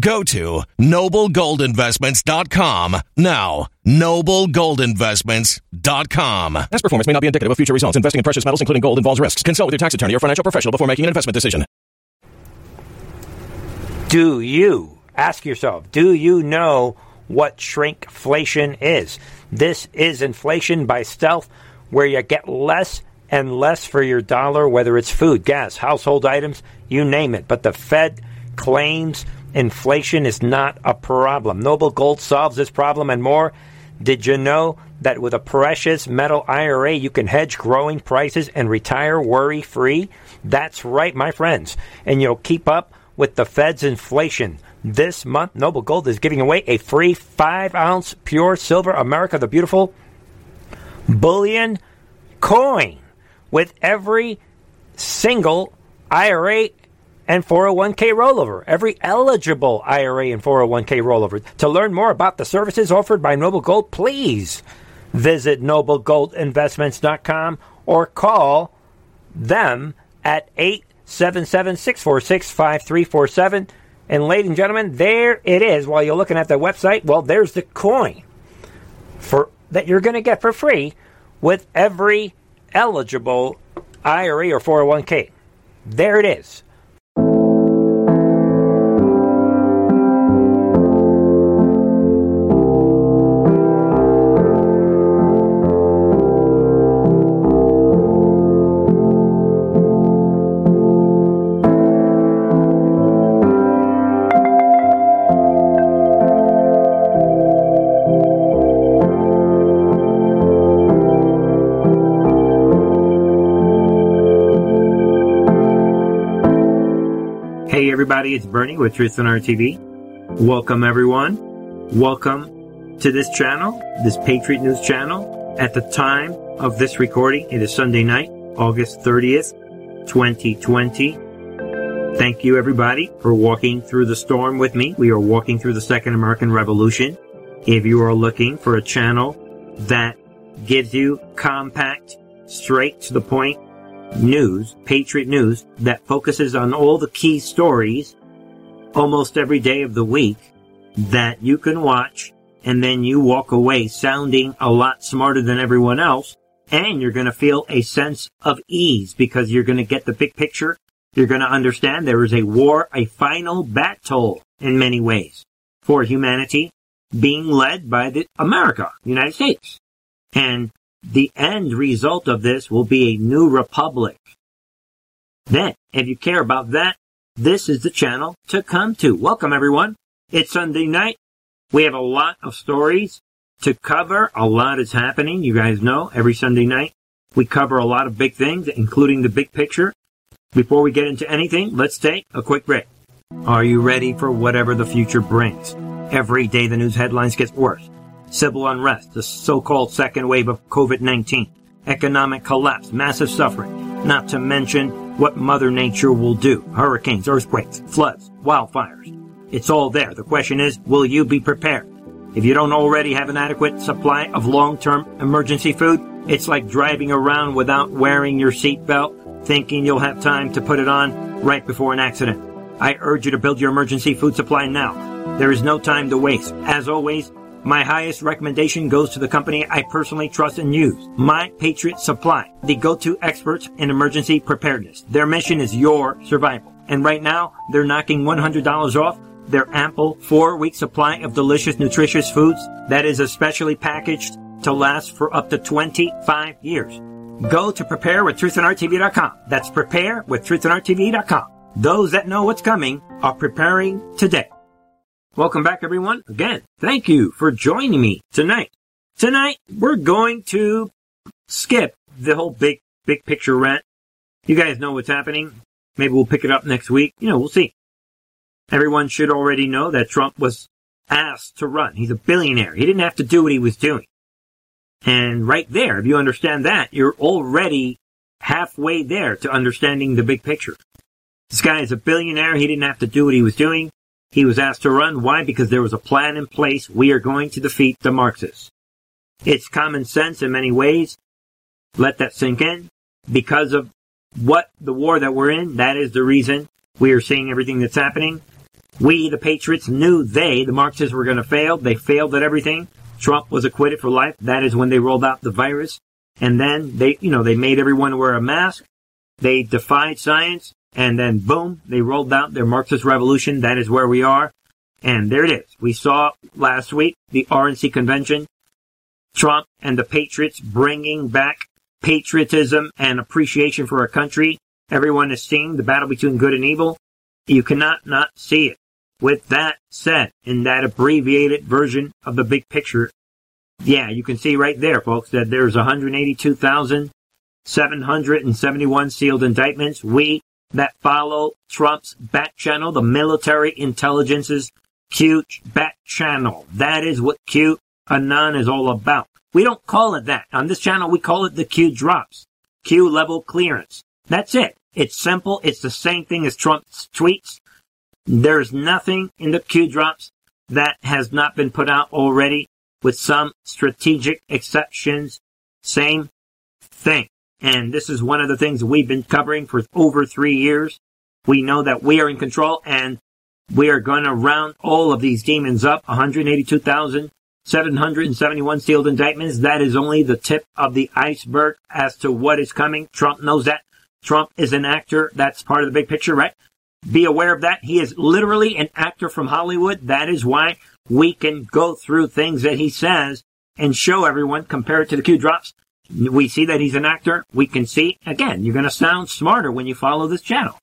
Go to noblegoldinvestments.com now. Noblegoldinvestments.com. Past performance may not be indicative of future results. Investing in precious metals, including gold, involves risks. Consult with your tax attorney or financial professional before making an investment decision. Do you, ask yourself, do you know what shrinkflation is? This is inflation by stealth, where you get less and less for your dollar, whether it's food, gas, household items, you name it. But the Fed claims inflation is not a problem. Noble Gold solves this problem and more. Did you know that with a precious metal IRA, you can hedge growing prices and retire worry free? That's right, my friends. And you'll keep up with the Fed's inflation. This month, Noble Gold is giving away a free 5 ounce pure silver America the Beautiful bullion coin with every single IRA and 401k rollover, every eligible IRA and 401k rollover. To learn more about the services offered by Noble Gold, please visit noblegoldinvestments.com or call them at 877 646 5347. And, ladies and gentlemen, there it is. While you're looking at the website, well, there's the coin for that you're going to get for free with every eligible IRA or 401k. There it is. Everybody, it's Bernie with Truth and Art TV. Welcome everyone. Welcome to this channel, this Patriot News channel. At the time of this recording, it is Sunday night, August 30th, 2020. Thank you everybody for walking through the storm with me. We are walking through the Second American Revolution. If you are looking for a channel that gives you compact, straight to the point news, Patriot News, that focuses on all the key stories almost every day of the week that you can watch and then you walk away sounding a lot smarter than everyone else and you're going to feel a sense of ease because you're going to get the big picture. You're going to understand there is a war, a final battle in many ways for humanity being led by the America, United States. And the end result of this will be a new republic. Then, if you care about that, this is the channel to come to. Welcome everyone. It's Sunday night. We have a lot of stories to cover. A lot is happening. You guys know every Sunday night we cover a lot of big things, including the big picture. Before we get into anything, let's take a quick break. Are you ready for whatever the future brings? Every day the news headlines get worse civil unrest, the so-called second wave of COVID-19, economic collapse, massive suffering, not to mention what Mother Nature will do. Hurricanes, earthquakes, floods, wildfires. It's all there. The question is, will you be prepared? If you don't already have an adequate supply of long-term emergency food, it's like driving around without wearing your seatbelt, thinking you'll have time to put it on right before an accident. I urge you to build your emergency food supply now. There is no time to waste. As always, my highest recommendation goes to the company I personally trust and use, My Patriot Supply, the go-to experts in emergency preparedness. Their mission is your survival. And right now, they're knocking $100 off their ample four-week supply of delicious, nutritious foods that is especially packaged to last for up to 25 years. Go to prepare with truthandarttv.com. That's prepare with truthandarttv.com. those that know what's coming are preparing today. Welcome back, everyone. Again, thank you for joining me tonight. Tonight, we're going to skip the whole big, big picture rant. You guys know what's happening. Maybe we'll pick it up next week. You know, we'll see. Everyone should already know that Trump was asked to run. He's a billionaire. He didn't have to do what he was doing. And right there, if you understand that, you're already halfway there to understanding the big picture. This guy is a billionaire. He didn't have to do what he was doing. He was asked to run. Why? Because there was a plan in place. We are going to defeat the Marxists. It's common sense in many ways. Let that sink in. Because of what the war that we're in, that is the reason we are seeing everything that's happening. We, the Patriots, knew they, the Marxists, were going to fail. They failed at everything. Trump was acquitted for life. That is when they rolled out the virus. And then they, you know, they made everyone wear a mask. They defied science. And then boom, they rolled out their Marxist revolution. That is where we are. And there it is. We saw last week the RNC convention. Trump and the Patriots bringing back patriotism and appreciation for our country. Everyone is seeing the battle between good and evil. You cannot not see it. With that said, in that abbreviated version of the big picture, yeah, you can see right there, folks, that there's 182,771 sealed indictments. We that follow Trump's back channel, the military intelligence's Q back channel. That is what Q Anon is all about. We don't call it that. On this channel, we call it the Q drops. Q level clearance. That's it. It's simple. It's the same thing as Trump's tweets. There's nothing in the Q drops that has not been put out already with some strategic exceptions. Same thing. And this is one of the things we've been covering for over three years. We know that we are in control and we are going to round all of these demons up. 182,771 sealed indictments. That is only the tip of the iceberg as to what is coming. Trump knows that. Trump is an actor. That's part of the big picture, right? Be aware of that. He is literally an actor from Hollywood. That is why we can go through things that he says and show everyone, compare it to the Q drops. We see that he's an actor. We can see, again, you're going to sound smarter when you follow this channel.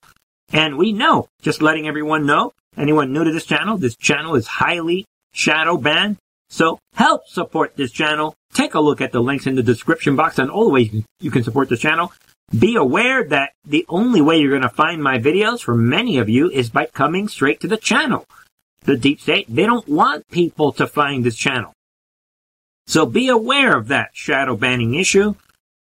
And we know, just letting everyone know, anyone new to this channel, this channel is highly shadow banned. So help support this channel. Take a look at the links in the description box on all the ways you can support the channel. Be aware that the only way you're going to find my videos for many of you is by coming straight to the channel. The deep state, they don't want people to find this channel. So be aware of that shadow banning issue.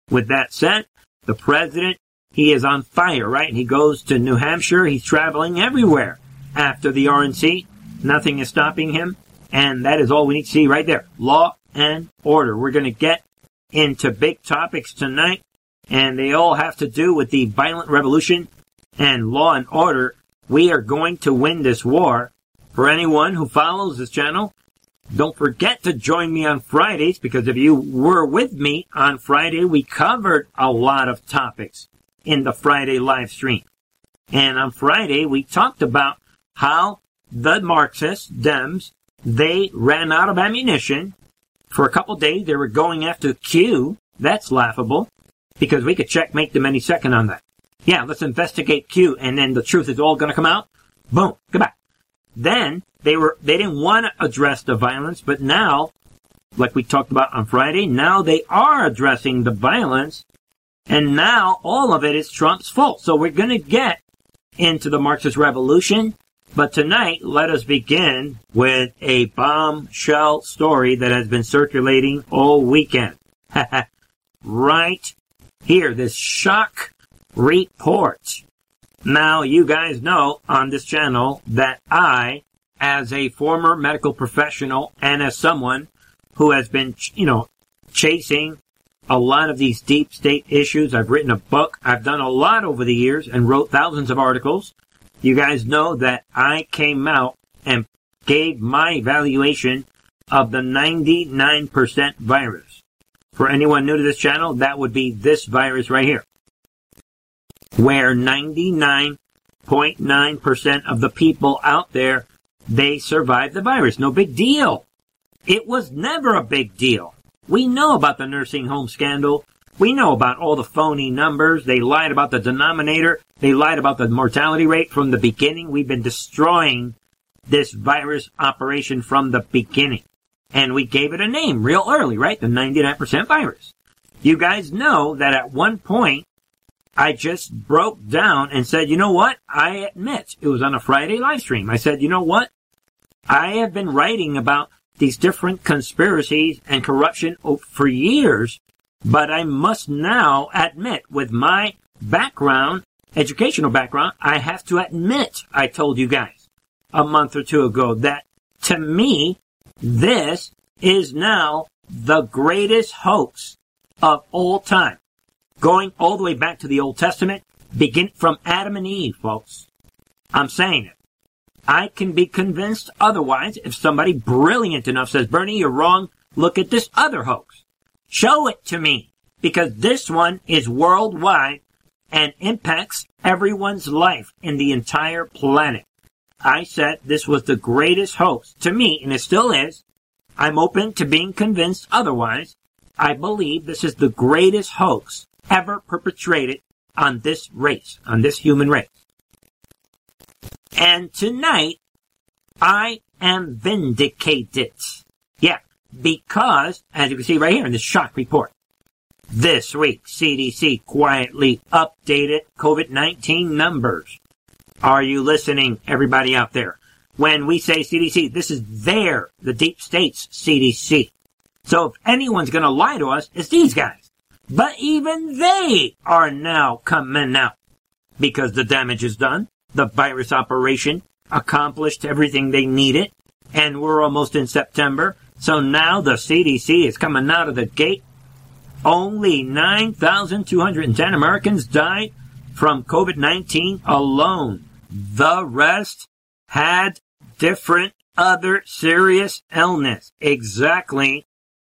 With that said, the president, he is on fire, right? He goes to New Hampshire. He's traveling everywhere after the RNC. Nothing is stopping him. And that is all we need to see right there. Law and order. We're going to get into big topics tonight and they all have to do with the violent revolution and law and order. We are going to win this war. For anyone who follows this channel, don't forget to join me on Fridays because if you were with me on Friday, we covered a lot of topics in the Friday live stream. And on Friday, we talked about how the Marxists, Dems, they ran out of ammunition. For a couple days, they were going after Q. That's laughable because we could checkmate them any second on that. Yeah, let's investigate Q, and then the truth is all going to come out. Boom, goodbye. Then they were they didn't want to address the violence, but now, like we talked about on Friday, now they are addressing the violence, and now all of it is Trump's fault. So we're going to get into the Marxist revolution. But tonight, let us begin with a bombshell story that has been circulating all weekend. right here, this shock report. Now, you guys know on this channel that I, as a former medical professional and as someone who has been, you know, chasing a lot of these deep state issues, I've written a book, I've done a lot over the years and wrote thousands of articles. You guys know that I came out and gave my evaluation of the 99% virus. For anyone new to this channel, that would be this virus right here. Where 99.9% of the people out there, they survived the virus. No big deal. It was never a big deal. We know about the nursing home scandal. We know about all the phony numbers. They lied about the denominator. They lied about the mortality rate from the beginning. We've been destroying this virus operation from the beginning. And we gave it a name real early, right? The 99% virus. You guys know that at one point, I just broke down and said, you know what? I admit, it was on a Friday live stream. I said, you know what? I have been writing about these different conspiracies and corruption for years but I must now admit, with my background, educational background, I have to admit, I told you guys a month or two ago that to me, this is now the greatest hoax of all time. Going all the way back to the Old Testament, begin from Adam and Eve, folks. I'm saying it. I can be convinced otherwise if somebody brilliant enough says, Bernie, you're wrong. Look at this other hoax. Show it to me because this one is worldwide and impacts everyone's life in the entire planet. I said this was the greatest hoax to me, and it still is. I'm open to being convinced otherwise. I believe this is the greatest hoax ever perpetrated on this race, on this human race. And tonight, I am vindicated. Yeah, because, as you can see right here in this shock report, this week, CDC quietly updated COVID-19 numbers. Are you listening, everybody out there? When we say CDC, this is their, the deep state's CDC. So if anyone's gonna lie to us, it's these guys. But even they are now coming out because the damage is done. The virus operation accomplished everything they needed and we're almost in September so now the CDC is coming out of the gate. Only 9,210 Americans died from COVID-19 alone. The rest had different other serious illness. Exactly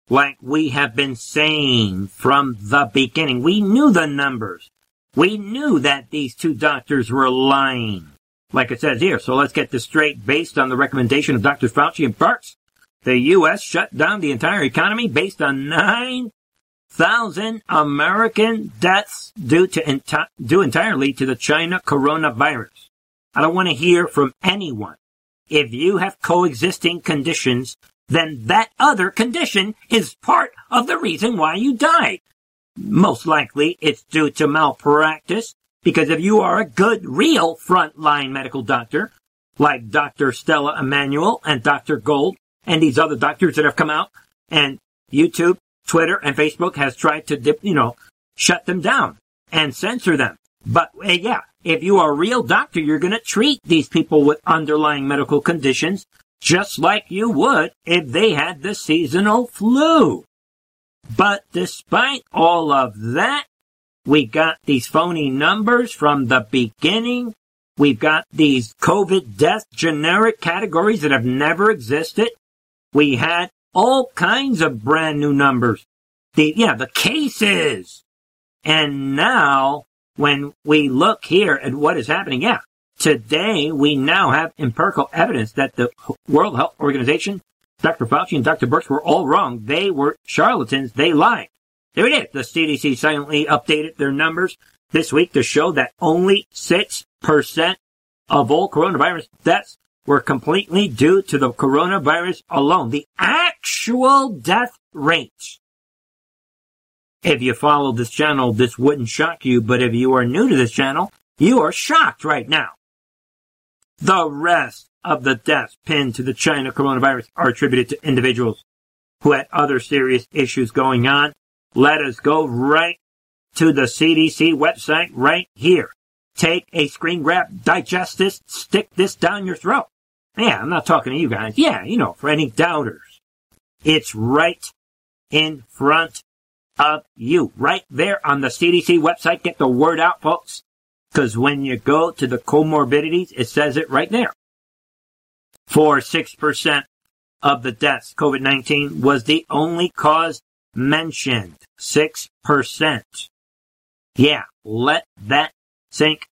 like we have been saying from the beginning. We knew the numbers. We knew that these two doctors were lying. Like it says here. So let's get this straight. Based on the recommendation of Drs. Fauci and Birx, the U.S. shut down the entire economy based on 9,000 American deaths due to enti- due entirely to the China coronavirus. I don't want to hear from anyone. If you have coexisting conditions, then that other condition is part of the reason why you died. Most likely it's due to malpractice, because if you are a good, real frontline medical doctor, like Dr. Stella Immanuel and Dr. Gold, and these other doctors that have come out and YouTube, Twitter, and Facebook has tried to, dip, you know, shut them down and censor them. But uh, yeah, if you are a real doctor, you're going to treat these people with underlying medical conditions just like you would if they had the seasonal flu. But despite all of that, we got these phony numbers from the beginning. We've got these COVID death generic categories that have never existed. We had all kinds of brand new numbers. The, yeah, the cases. And now, when we look here at what is happening, yeah, today we now have empirical evidence that the World Health Organization, Dr. Fauci and Dr. Birx were all wrong. They were charlatans. They lied. There it is. The CDC silently updated their numbers this week to show that only 6% of all coronavirus deaths were completely due to the coronavirus alone. The actual death rate. If you follow this channel, this wouldn't shock you, but if you are new to this channel, you are shocked right now. The rest of the deaths pinned to the China coronavirus are attributed to individuals who had other serious issues going on. Let us go right to the CDC website right here. Take a screen grab, digest this, stick this down your throat. Yeah, I'm not talking to you guys. Yeah, you know, for any doubters. It's right in front of you. Right there on the CDC website. Get the word out, folks. Because when you go to the comorbidities, it says it right there. For 6% of the deaths, COVID-19 was the only cause mentioned. 6%. Yeah, let that sink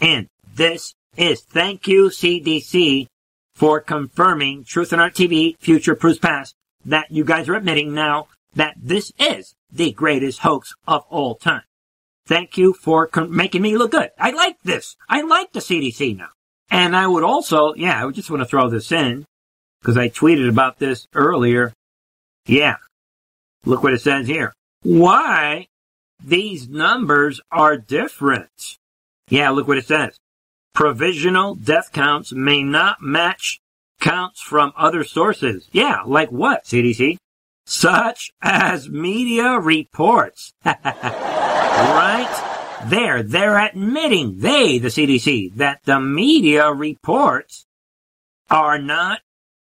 in. This is thank you CDC for confirming Truth and Art TV, Future Proves Past, that you guys are admitting now that this is the greatest hoax of all time. Thank you for con- making me look good. I like this. I like the CDC now. And I would also, yeah, I just want to throw this in because I tweeted about this earlier. Yeah. Look what it says here. Why these numbers are different. Yeah, look what it says. Provisional death counts may not match counts from other sources. Yeah, like what, CDC? Such as media reports. right? There, they're admitting, they, the CDC, that the media reports are not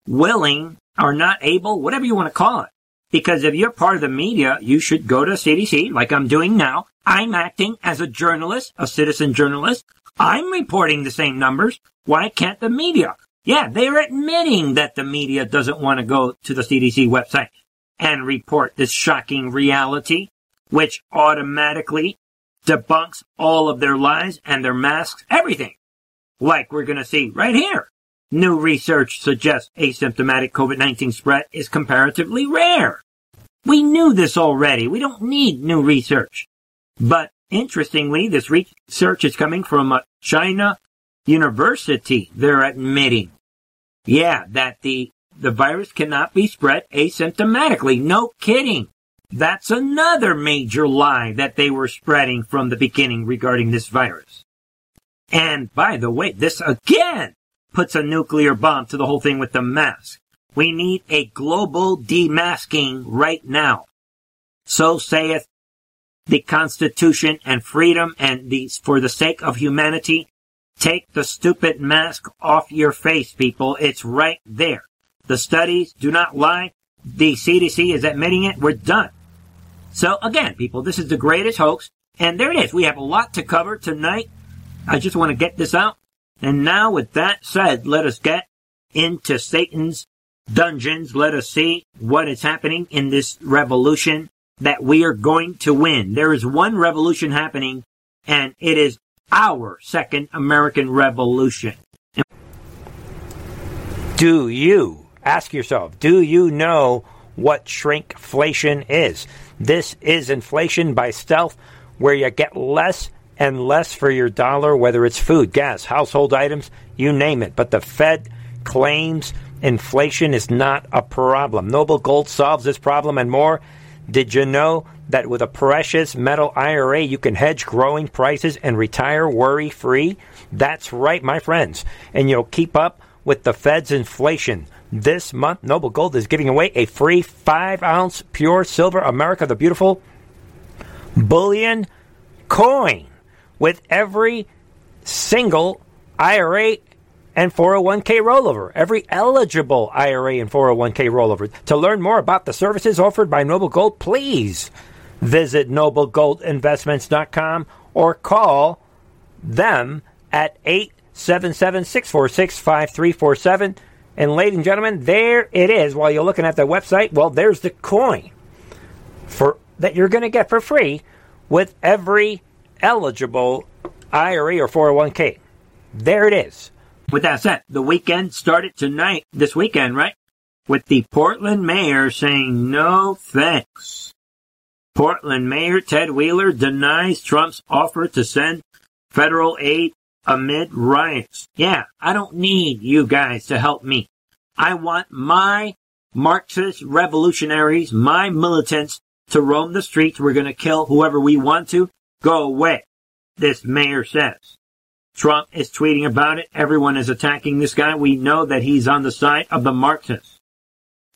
willing, are not able, whatever you want to call it. Because if you're part of the media, you should go to CDC, like I'm doing now. I'm acting as a journalist, a citizen journalist. I'm reporting the same numbers. Why can't the media? Yeah, they're admitting that the media doesn't want to go to the CDC website and report this shocking reality, which automatically debunks all of their lies and their masks, everything. Like we're going to see right here. New research suggests asymptomatic COVID-19 spread is comparatively rare. We knew this already. We don't need new research. But interestingly, this research is coming from a China university. They're admitting, yeah, that the, the virus cannot be spread asymptomatically. No kidding. That's another major lie that they were spreading from the beginning regarding this virus. And by the way, this again puts a nuclear bomb to the whole thing with the mask. We need a global demasking right now. So saith the Constitution and freedom and the, for the sake of humanity, take the stupid mask off your face, people. It's right there. The studies do not lie. The CDC is admitting it. We're done. So again, people, this is the greatest hoax. And there it is. We have a lot to cover tonight. I just want to get this out. And now with that said, let us get into Satan's dungeons. Let us see what is happening in this revolution that we are going to win. There is one revolution happening and it is our second American revolution. Do you, ask yourself, do you know what shrinkflation is? This is inflation by stealth where you get less and less for your dollar, whether it's food, gas, household items, you name it. But the Fed claims inflation is not a problem. Noble Gold solves this problem and more. Did you know that with a precious metal IRA, you can hedge growing prices and retire worry free? That's right, my friends. And you'll keep up with the Fed's inflation. This month, Noble Gold is giving away a free 5 ounce pure silver America the Beautiful bullion coin with every single IRA and 401k rollover, every eligible IRA and 401k rollover. To learn more about the services offered by Noble Gold, please visit noblegoldinvestments.com or call them at 877 646 5347. And, ladies and gentlemen, there it is. While you're looking at the website, well, there's the coin for that you're going to get for free with every eligible IRA or 401k. There it is. With that said, the weekend started tonight, this weekend, right? With the Portland mayor saying no thanks. Portland Mayor Ted Wheeler denies Trump's offer to send federal aid amid riots. Yeah, I don't need you guys to help me. I want my Marxist revolutionaries, my militants to roam the streets. We're going to kill whoever we want to. Go away, this mayor says. Trump is tweeting about it. Everyone is attacking this guy. We know that he's on the side of the Marxists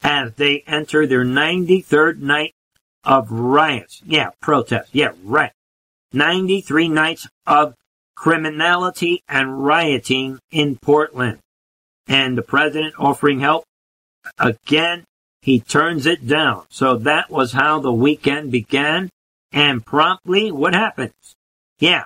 as they enter their 93rd night of riots. Yeah, protests. Yeah, right. 93 nights of criminality and rioting in Portland. And the president offering help. Again, he turns it down. So that was how the weekend began. And promptly, what happens? Yeah.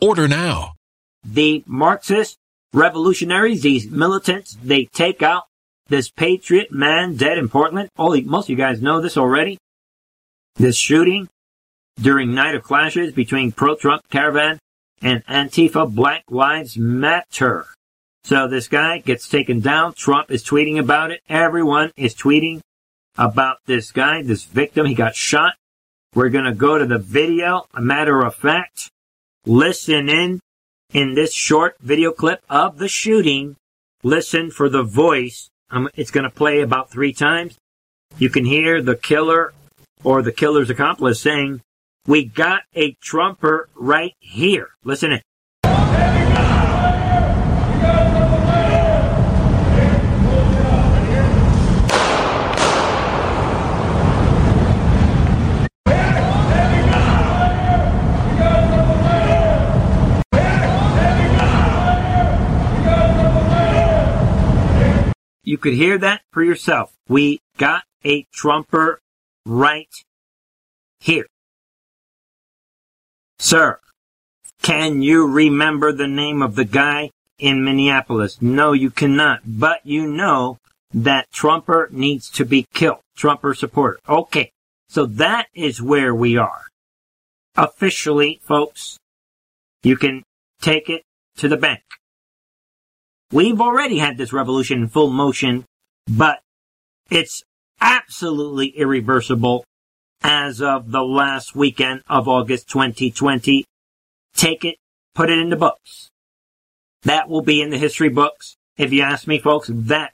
Order now. The Marxist revolutionaries, these militants, they take out this patriot man dead in Portland. All most of you guys know this already. This shooting during night of clashes between pro-Trump caravan and Antifa Black Lives Matter. So this guy gets taken down. Trump is tweeting about it. Everyone is tweeting about this guy, this victim. He got shot. We're going to go to the video. A matter of fact, listen in in this short video clip of the shooting. Listen for the voice. Um, it's going to play about three times. You can hear the killer or the killer's accomplice saying, we got a Trumper right here. Listen in. You could hear that for yourself. We got a Trumper right here. Sir, can you remember the name of the guy in Minneapolis? No, you cannot, but you know that Trumper needs to be killed. Trumper supporter. Okay. So that is where we are. Officially, folks, you can take it to the bank. We've already had this revolution in full motion, but it's absolutely irreversible as of the last weekend of August 2020. Take it, put it in the books. That will be in the history books. If you ask me, folks, that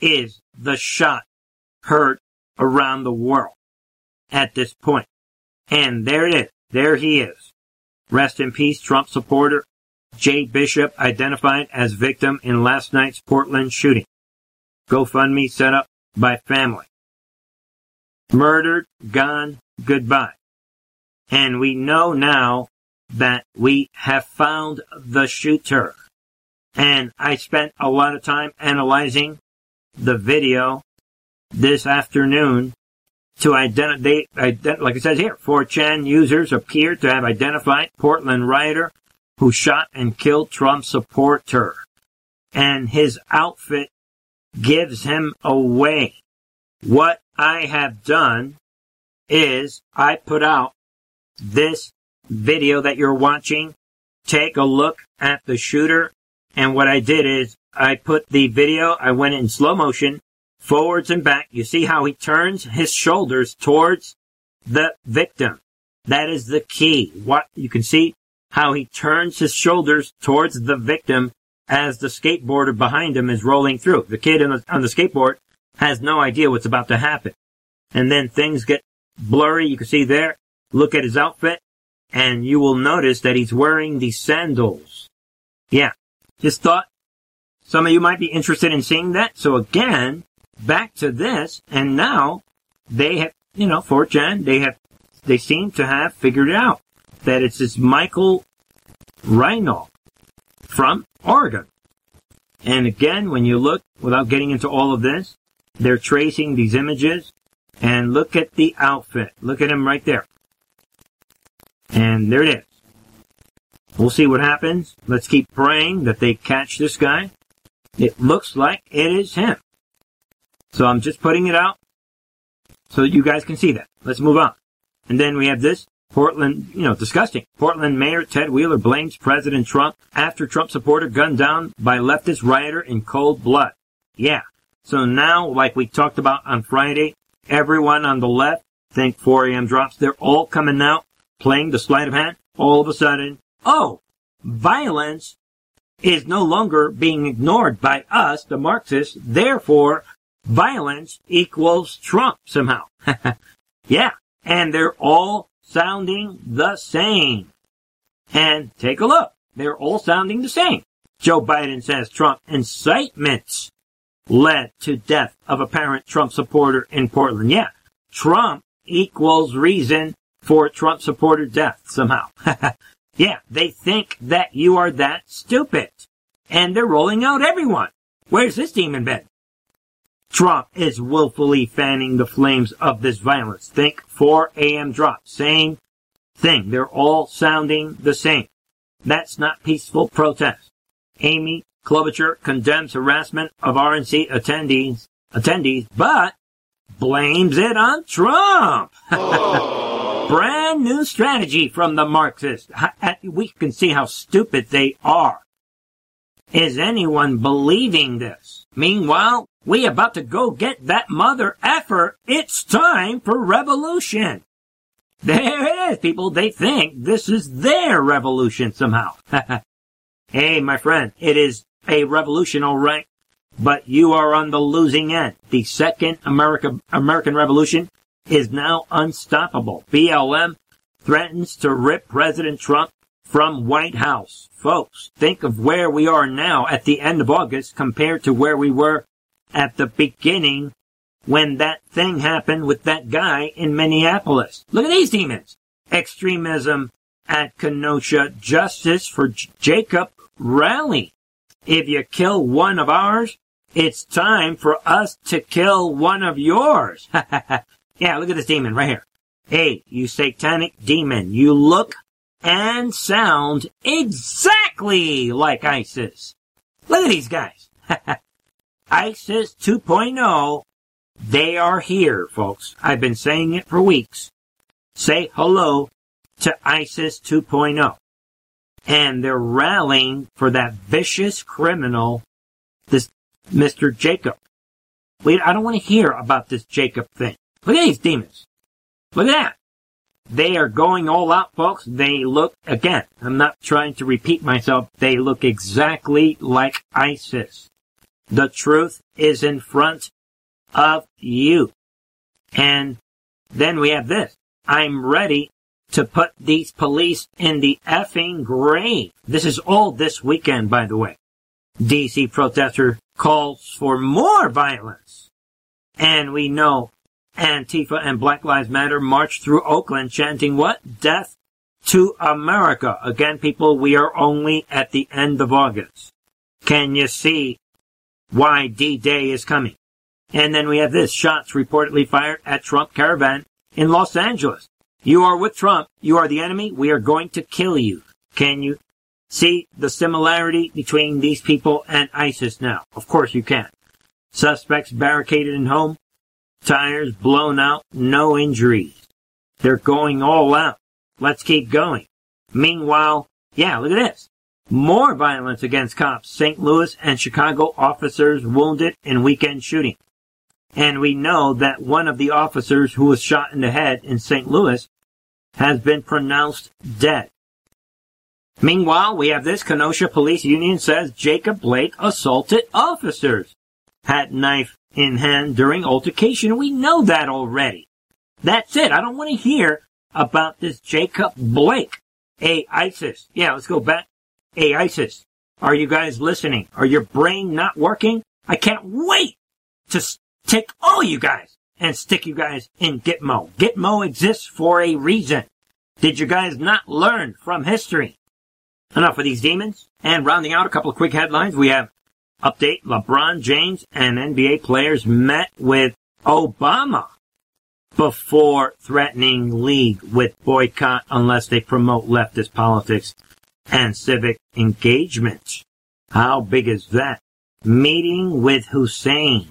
is the shot heard around the world at this point. And there it is. There he is. Rest in peace, Trump supporter Jay Bishop identified as victim in last night's Portland shooting. GoFundMe set up by family. Murdered, gone, goodbye. And we know now that we have found the shooter. And I spent a lot of time analyzing the video this afternoon to identify, like it says here, 4chan users appear to have identified Portland rioter who shot and killed Trump supporter. And his outfit gives him away. What I have done is I put out this video that you're watching. Take a look at the shooter. And what I did is I put the video, I went in slow motion, forwards and back. You see how he turns his shoulders towards the victim. That is the key. What you can see how he turns his shoulders towards the victim as the skateboarder behind him is rolling through. The kid on the, on the skateboard has no idea what's about to happen. And then things get blurry. You can see there. Look at his outfit and you will notice that he's wearing these sandals. Yeah. Just thought some of you might be interested in seeing that. So again, back to this and now they have, you know, 4chan, they have, they seem to have figured it out that it's this Michael Reinoehl from Oregon. And again, when you look, without getting into all of this, they're tracing these images and look at the outfit. Look at him right there. And there it is. We'll see what happens. Let's keep praying that they catch this guy. It looks like it is him. So I'm just putting it out so you guys can see that. Let's move on. And then we have this Portland, you know, disgusting. Portland Mayor Ted Wheeler blames President Trump after Trump supporter gunned down by leftist rioter in cold blood. Yeah. So now, like we talked about on Friday, everyone on the left think 4 a.m. drops. They're all coming out, playing the sleight of hand. All of a sudden, oh, violence is no longer being ignored by us, the Marxists. Therefore, violence equals Trump somehow. yeah. And they're all sounding the same. And take a look. they're all sounding the same. Joe Biden says Trump incitements led to death of apparent Trump supporter in Portland. Yeah, Trump equals reason for Trump supporter death somehow. yeah, they think that you are that stupid. And they're rolling out everyone. Where's this demon been? Trump is willfully fanning the flames of this violence. Think 4 a.m. drop. Same thing. They're all sounding the same. That's not peaceful protest. Amy Klobuchar condemns harassment of RNC attendees, attendees, but blames it on Trump. Brand new strategy from the Marxists. We can see how stupid they are. Is anyone believing this? Meanwhile, we about to go get that mother effer. It's time for revolution. There it is, people. They think this is their revolution somehow. hey, my friend, it is a revolution, all right, but you are on the losing end. The second America, American Revolution is now unstoppable. BLM threatens to rip President Trump from White House. Folks, think of where we are now at the end of August compared to where we were at the beginning when that thing happened with that guy in Minneapolis. Look at these demons. Extremism at Kenosha, justice for J- Jacob rally. If you kill one of ours, it's time for us to kill one of yours. yeah, look at this demon right here. Hey, you satanic demon, you look and sound exactly like ISIS. Look at these guys. ISIS 2.0, they are here, folks. I've been saying it for weeks. Say hello to ISIS 2.0 and they're rallying for that vicious criminal, this Mr. Jacob. Wait, I don't want to hear about this Jacob thing. Look at these demons. Look at that. They are going all out, folks. They look, again, I'm not trying to repeat myself. They look exactly like ISIS. The truth is in front of you. And then we have this. I'm ready to put these police in the effing grave. This is all this weekend, by the way. DC protester calls for more violence. And we know Antifa and Black Lives Matter marched through Oakland chanting what? Death to America. Again, people, we are only at the end of August. Can you see why D-Day is coming? And then we have this shots reportedly fired at Trump caravan in Los Angeles. You are with Trump. You are the enemy. We are going to kill you. Can you see the similarity between these people and ISIS now? Of course you can. Suspects barricaded in home, tires blown out, no injuries. They're going all out. Let's keep going. Meanwhile, yeah, look at this. More violence against cops. St. Louis and Chicago officers wounded in weekend shooting. And we know that one of the officers who was shot in the head in St. Louis has been pronounced dead. Meanwhile, we have this Kenosha Police Union says Jacob Blake assaulted officers, had knife in hand during altercation. We know that already. That's it. I don't want to hear about this Jacob Blake. Hey, ISIS. Yeah, let's go back. Hey, ISIS. Are you guys listening? Are your brain not working? I can't wait to take all you guys and stick you guys in Gitmo. Gitmo exists for a reason. Did you guys not learn from history? Enough of these demons. And rounding out a couple of quick headlines, we have update LeBron James and NBA players met with Obama before threatening league with boycott unless they promote leftist politics and civic engagement. How big is that? Meeting with Hussein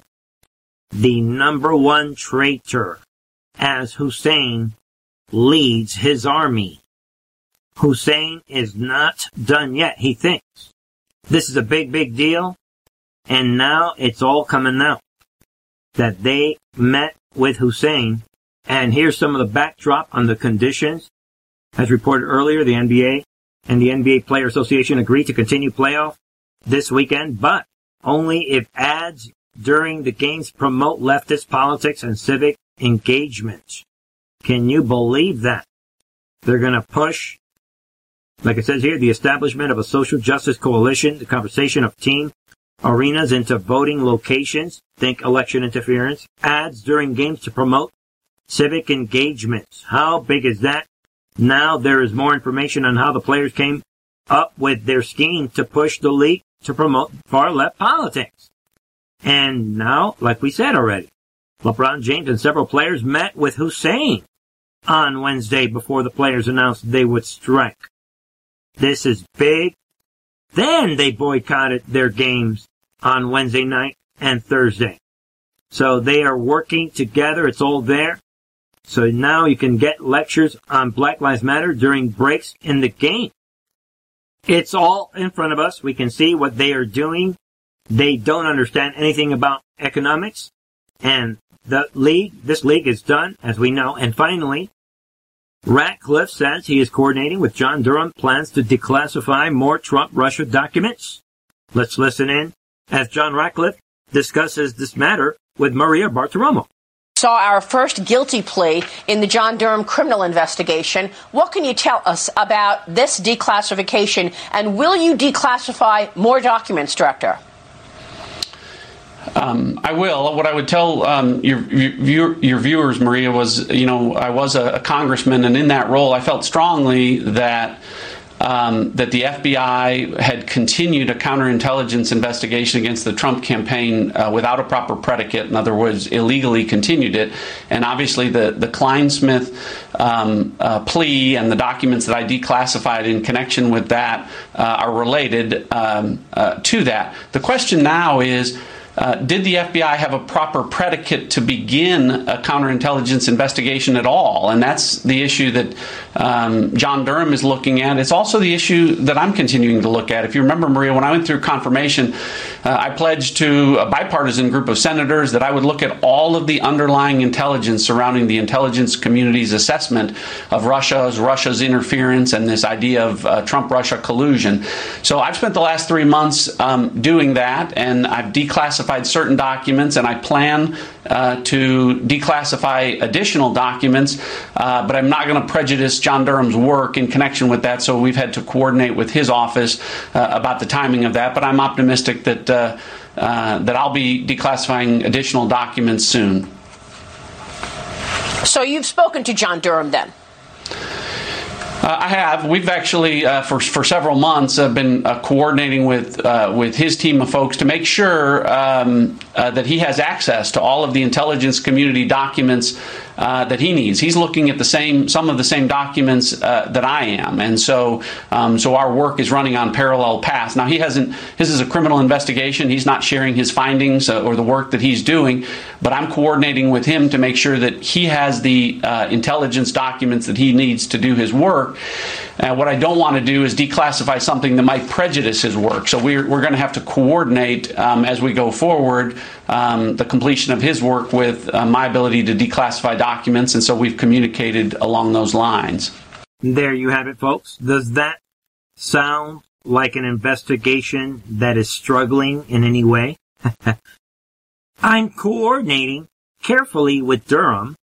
the number one traitor as Hussein leads his army. Hussein is not done yet, he thinks. This is a big, big deal. And now it's all coming out that they met with Hussein. And here's some of the backdrop on the conditions. As reported earlier, the NBA and the NBA Player Association agreed to continue playoff this weekend, but only if ads during the games promote leftist politics and civic engagement. Can you believe that? They're going to push Like it says here, the establishment of a social justice coalition, the conversation of team arenas into voting locations, think election interference, ads during games to promote civic engagements. How big is that? Now there is more information on how the players came up with their scheme to push the league to promote far left politics. And now, like we said already, LeBron James and several players met with Hussein on Wednesday before the players announced they would strike. This is big. Then they boycotted their games on Wednesday night and Thursday. So they are working together. It's all there. So now you can get lectures on Black Lives Matter during breaks in the game. It's all in front of us. We can see what they are doing. They don't understand anything about economics. And the league, this league is done, as we know. And finally, Ratcliffe says he is coordinating with John Durham plans to declassify more Trump Russia documents. Let's listen in as John Ratcliffe discusses this matter with Maria Bartiromo saw our first guilty plea in the John Durham criminal investigation. What can you tell us about this declassification, and will you declassify more documents, Director? Um, I will. What I would tell um, your, your, your viewers, Maria, was you know I was a, a congressman, and in that role, I felt strongly that um, that the FBI had continued a counterintelligence investigation against the Trump campaign uh, without a proper predicate. In other words, illegally continued it. And obviously, the, the Clinesmith um, uh, plea and the documents that I declassified in connection with that uh, are related um, uh, to that. The question now is uh, did the FBI have a proper predicate to begin a counterintelligence investigation at all? And that's the issue that um, John Durham is looking at. It's also the issue that I'm continuing to look at. If you remember, Maria, when I went through confirmation, uh, I pledged to a bipartisan group of senators that I would look at all of the underlying intelligence surrounding the intelligence community's assessment of Russia's Russia's interference and this idea of uh, Trump-Russia collusion. So I've spent the last three months um, doing that, and I've declassified declassified certain documents, and I plan uh, to declassify additional documents, uh, but I'm not going to prejudice John Durham's work in connection with that. So we've had to coordinate with his office uh, about the timing of that. But I'm optimistic that uh, uh, that I'll be declassifying additional documents soon. So you've spoken to John Durham then? Uh, I have. We've actually, uh, for for several months, uh, been uh, coordinating with uh, with his team of folks to make sure um, uh, that he has access to all of the intelligence community documents uh, that he needs. He's looking at the same, some of the same documents uh, that I am, and so um, so our work is running on parallel paths. Now he hasn't. His is a criminal investigation. He's not sharing his findings uh, or the work that he's doing, but I'm coordinating with him to make sure that he has the uh, intelligence documents that he needs to do his work. Uh, what I don't want to do is declassify something that might prejudice his work. So we're, we're going to have to coordinate um, as we go forward um, the completion of his work with uh, my ability to declassify documents, and so we've communicated along those lines. There you have it, folks. Does that sound like an investigation that is struggling in any way? I'm coordinating carefully with Durham,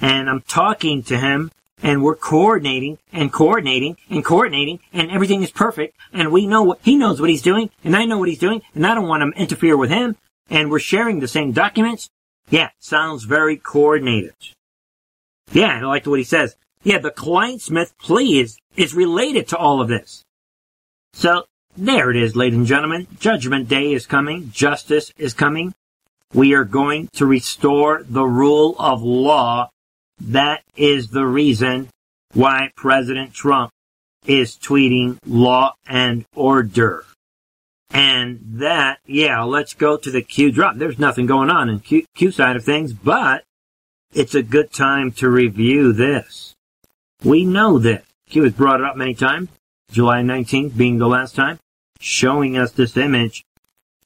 and I'm talking to him and we're coordinating and coordinating and coordinating and everything is perfect and we know what he knows what he's doing and I know what he's doing and I don't want to interfere with him and we're sharing the same documents. Yeah, sounds very coordinated. Yeah, I like what he says. Yeah, the Clinesmith plea is, is related to all of this. So, there it is, ladies and gentlemen. Judgment Day is coming. Justice is coming. We are going to restore the rule of law that is the reason why President Trump is tweeting law and order. And that, yeah, let's go to the Q drop. There's nothing going on in Q, Q side of things, but it's a good time to review this. We know that Q has brought it up many times, July 19th being the last time, showing us this image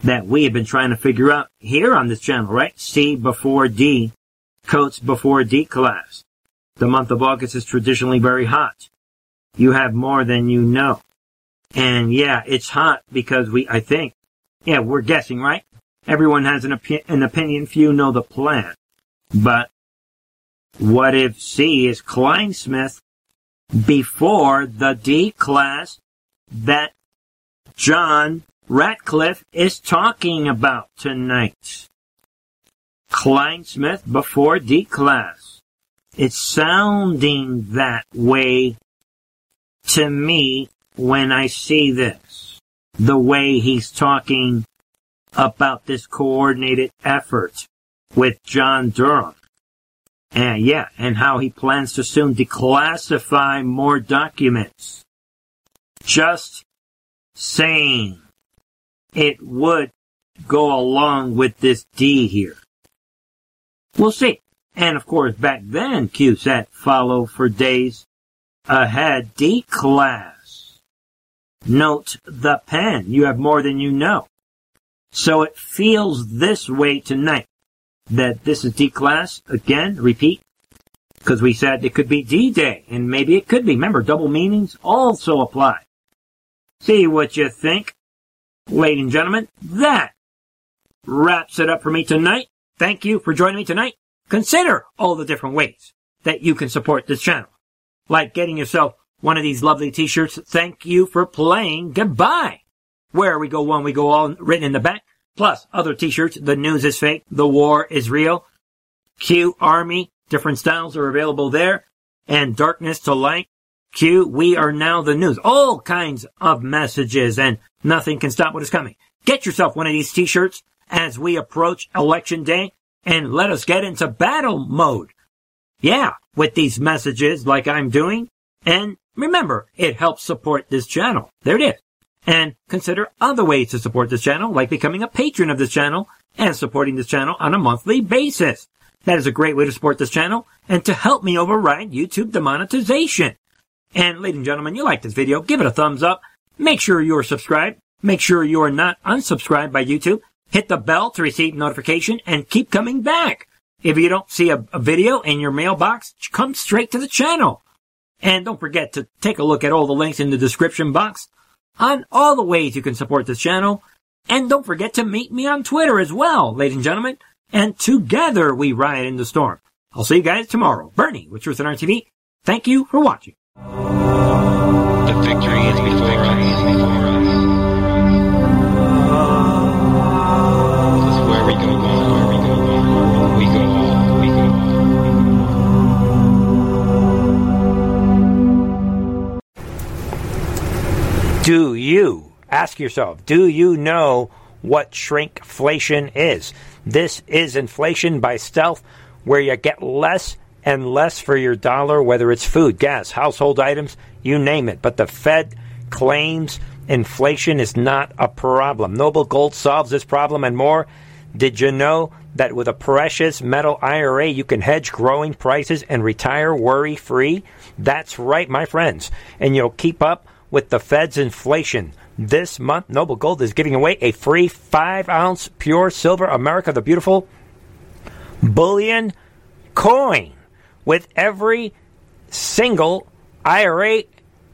that we have been trying to figure out here on this channel, right? C before D coats before D class. The month of August is traditionally very hot. You have more than you know. And yeah, it's hot because we, I think, yeah, we're guessing, right? Everyone has an, opi- an opinion, few know the plan. But what if C is Clinesmith before the D class that John Ratcliffe is talking about tonight. Clinesmith before D class. It's sounding that way to me when I see this. The way he's talking about this coordinated effort with John Durham. And yeah, and how he plans to soon declassify more documents. Just saying it would go along with this D here. We'll see. And of course, back then, CubeSat follow for days ahead D class. Note the pen. You have more than you know. So it feels this way tonight that this is D class. Again, repeat, because we said it could be D Day, and maybe it could be. Remember, double meanings also apply. See what you think. Ladies and gentlemen, that wraps it up for me tonight. Thank you for joining me tonight. Consider all the different ways that you can support this channel. Like getting yourself one of these lovely t-shirts. Thank you for playing. Goodbye. Where we go one, we go all written in the back. Plus other t-shirts. The news is fake. The war is real. Q Army. Different styles are available there. And darkness to light. Q, we are now the news. All kinds of messages and nothing can stop what is coming. Get yourself one of these t-shirts as we approach election day and let us get into battle mode. Yeah, with these messages like I'm doing. And remember, it helps support this channel. There it is. And consider other ways to support this channel, like becoming a patron of this channel and supporting this channel on a monthly basis. That is a great way to support this channel and to help me override YouTube demonetization. And ladies and gentlemen, you like this video, give it a thumbs up. Make sure you're subscribed. Make sure you are not unsubscribed by YouTube. Hit the bell to receive notification and keep coming back. If you don't see a, a video in your mailbox, come straight to the channel. And don't forget to take a look at all the links in the description box on all the ways you can support this channel. And don't forget to meet me on Twitter as well, ladies and gentlemen. And together we ride in the storm. I'll see you guys tomorrow. Bernie with Truth and Art TV. Thank you for watching. The victory is before us. Ask yourself, do you know what shrinkflation is? This is inflation by stealth, where you get less and less for your dollar, whether it's food, gas, household items, you name it. But the Fed claims inflation is not a problem. Noble Gold solves this problem and more. Did you know that with a precious metal IRA, you can hedge growing prices and retire worry free? That's right, my friends. And you'll keep up with the Fed's inflation. This month, Noble Gold is giving away a free 5 ounce pure silver America the Beautiful bullion coin with every single IRA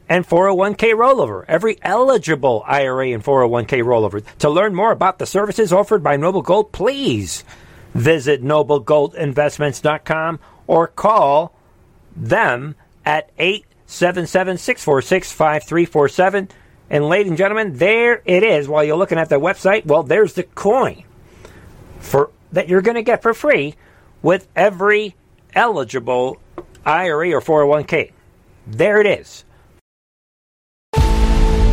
and 401k rollover, every eligible IRA and 401k rollover. To learn more about the services offered by Noble Gold, please visit noblegoldinvestments.com or call them at 877 646 5347. And, ladies and gentlemen, there it is. While you're looking at the website, well, there's the coin for that you're going to get for free with every eligible IRA or 401k. There it is.